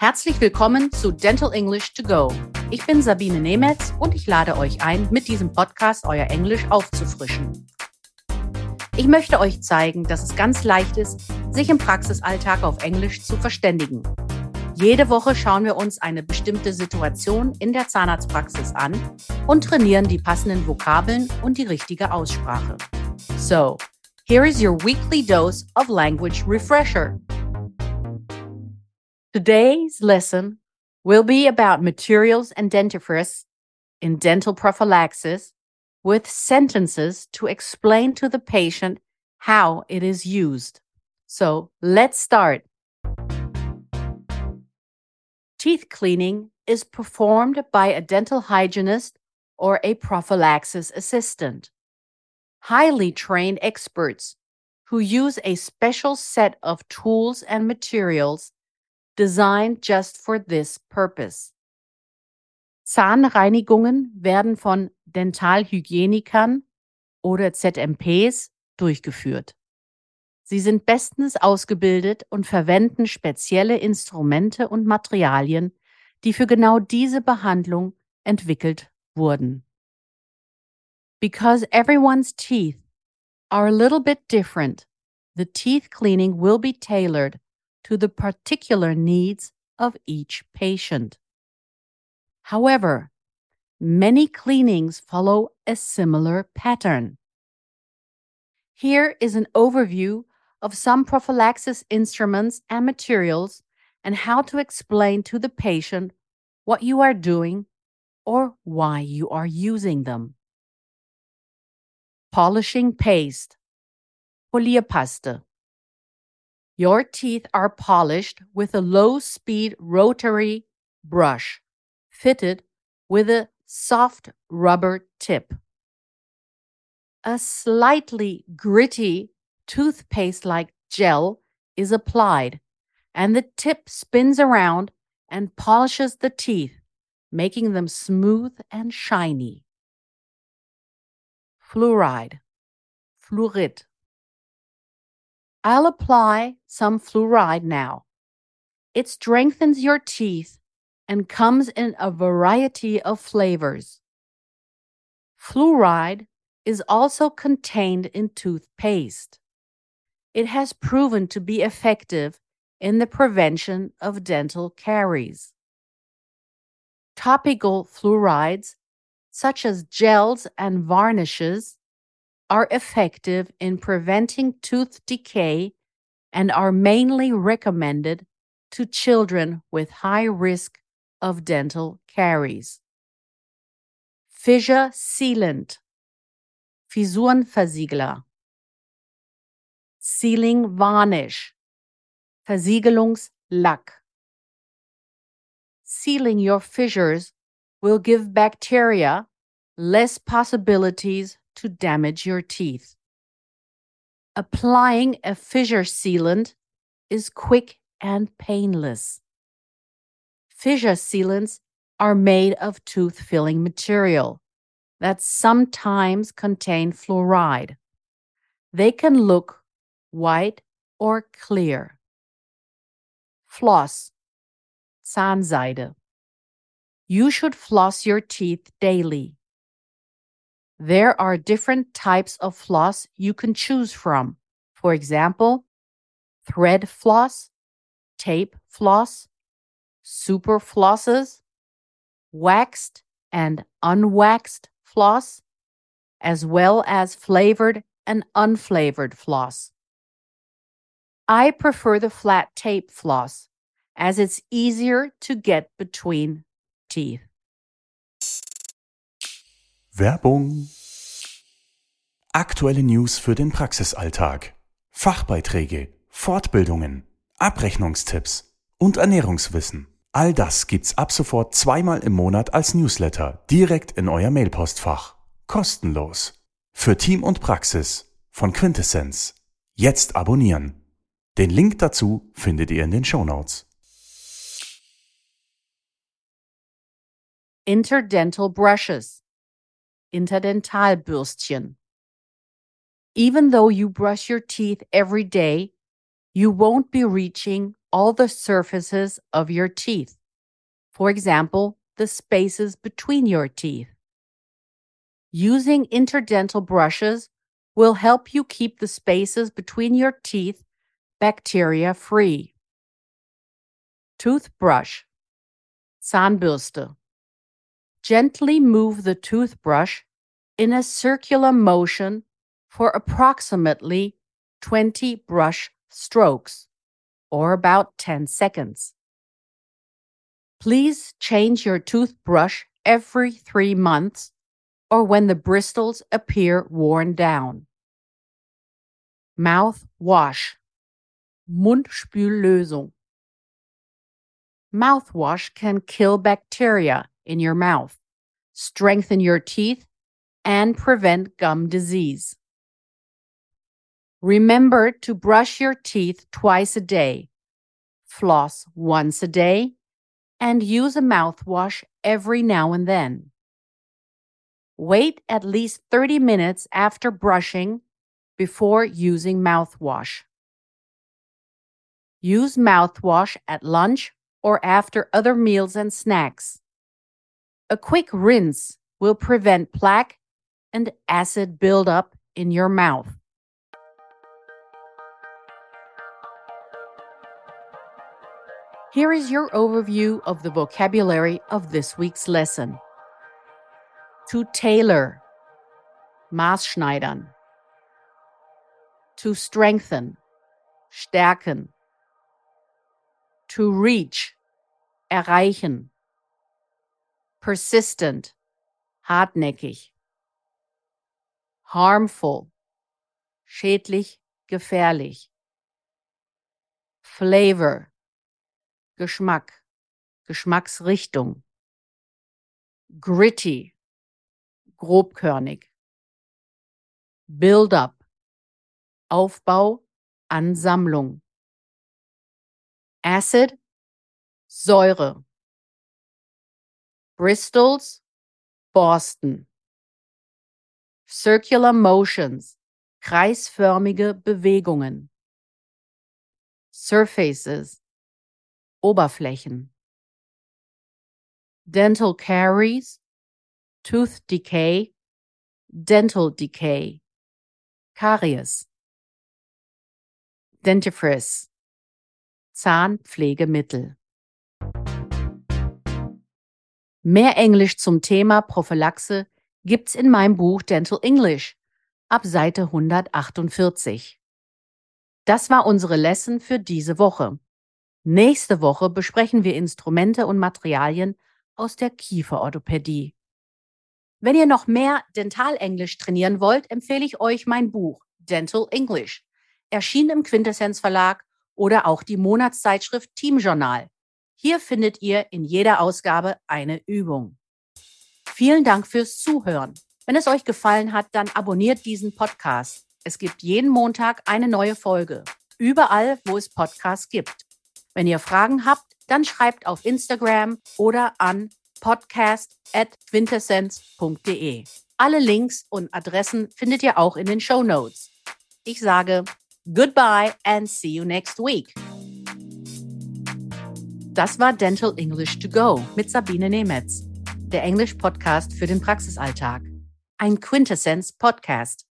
Herzlich willkommen zu Dental English to Go. Ich bin Sabine Nemetz und ich lade euch ein, mit diesem Podcast euer Englisch aufzufrischen. Ich möchte euch zeigen, dass es ganz leicht ist, sich im Praxisalltag auf Englisch zu verständigen. Jede Woche schauen wir uns eine bestimmte Situation in der Zahnarztpraxis an und trainieren die passenden Vokabeln und die richtige Aussprache. So, here is your weekly dose of language refresher. Today's lesson will be about materials and dentifrice in dental prophylaxis with sentences to explain to the patient how it is used. So let's start. Teeth cleaning is performed by a dental hygienist or a prophylaxis assistant. Highly trained experts who use a special set of tools and materials designed just for this purpose. Zahnreinigungen werden von Dentalhygienikern oder ZMPs durchgeführt. Sie sind bestens ausgebildet und verwenden spezielle Instrumente und Materialien, die für genau diese Behandlung entwickelt wurden. Because everyone's teeth are a little bit different, the teeth cleaning will be tailored to the particular needs of each patient. However, many cleanings follow a similar pattern. Here is an overview of some prophylaxis instruments and materials and how to explain to the patient what you are doing or why you are using them. Polishing paste, Polierpaste. Your teeth are polished with a low speed rotary brush fitted with a soft rubber tip. A slightly gritty toothpaste like gel is applied, and the tip spins around and polishes the teeth, making them smooth and shiny. Fluoride, fluorid. I'll apply some fluoride now. It strengthens your teeth and comes in a variety of flavors. Fluoride is also contained in toothpaste. It has proven to be effective in the prevention of dental caries. Topical fluorides, such as gels and varnishes, are effective in preventing tooth decay and are mainly recommended to children with high risk of dental caries. Fissure sealant, Fissurenversiegler, Sealing Varnish, Versiegelungslack. Sealing your fissures will give bacteria less possibilities to damage your teeth. Applying a fissure sealant is quick and painless. Fissure sealants are made of tooth filling material that sometimes contain fluoride. They can look white or clear. Floss, Zahnseide. You should floss your teeth daily. There are different types of floss you can choose from. For example, thread floss, tape floss, super flosses, waxed and unwaxed floss, as well as flavored and unflavored floss. I prefer the flat tape floss as it's easier to get between teeth. Werbung. Aktuelle News für den Praxisalltag. Fachbeiträge, Fortbildungen, Abrechnungstipps und Ernährungswissen. All das gibt's ab sofort zweimal im Monat als Newsletter direkt in euer Mailpostfach. Kostenlos. Für Team und Praxis von Quintessenz. Jetzt abonnieren. Den Link dazu findet ihr in den Shownotes. Interdental brushes. Interdentalbürstchen. Even though you brush your teeth every day, you won't be reaching all the surfaces of your teeth. For example, the spaces between your teeth. Using interdental brushes will help you keep the spaces between your teeth bacteria free. Toothbrush. Zahnbürste. Gently move the toothbrush in a circular motion for approximately 20 brush strokes, or about 10 seconds. Please change your toothbrush every three months or when the bristles appear worn down. Mouth wash. Mundspüllösung. Mouthwash can kill bacteria in your mouth, strengthen your teeth, and prevent gum disease. Remember to brush your teeth twice a day, floss once a day, and use a mouthwash every now and then. Wait at least 30 minutes after brushing before using mouthwash. Use mouthwash at lunch or after other meals and snacks. A quick rinse will prevent plaque and acid buildup in your mouth. Here is your overview of the vocabulary of this week's lesson. To tailor, Maßschneidern. To strengthen, stärken. To reach, erreichen. Persistent, hartnäckig. Harmful, schädlich, gefährlich. Flavor, Geschmack, Geschmacksrichtung. Gritty, grobkörnig. Build-up, Aufbau, Ansammlung. Acid, Säure. Bristles, Borsten. Circular motions, kreisförmige Bewegungen. Surfaces, Oberflächen. Dental caries, tooth decay, dental decay, Karies. Dentifrice, Zahnpflegemittel. Mehr Englisch zum Thema Prophylaxe gibt's in meinem Buch Dental English ab Seite 148. Das war unsere Lesson für diese Woche. Nächste Woche besprechen wir Instrumente und Materialien aus der Kieferorthopädie. Wenn ihr noch mehr Dentalenglisch trainieren wollt, empfehle ich euch mein Buch Dental English, erschienen im Quintessenz Verlag oder auch die Monatszeitschrift Team Journal. Hier findet ihr in jeder Ausgabe eine Übung. Vielen Dank fürs Zuhören. Wenn es euch gefallen hat, dann abonniert diesen Podcast. Es gibt jeden Montag eine neue Folge. Überall, wo es Podcasts gibt. Wenn ihr Fragen habt, dann schreibt auf Instagram oder an podcast.quintessenz.de. Alle Links und Adressen findet ihr auch in den Show Notes. Ich sage goodbye and see you next week. Das war Dental English to Go mit Sabine Nemetz, der Englisch-Podcast für den Praxisalltag. Ein Quintessenz-Podcast.